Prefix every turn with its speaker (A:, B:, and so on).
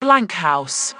A: Blank House.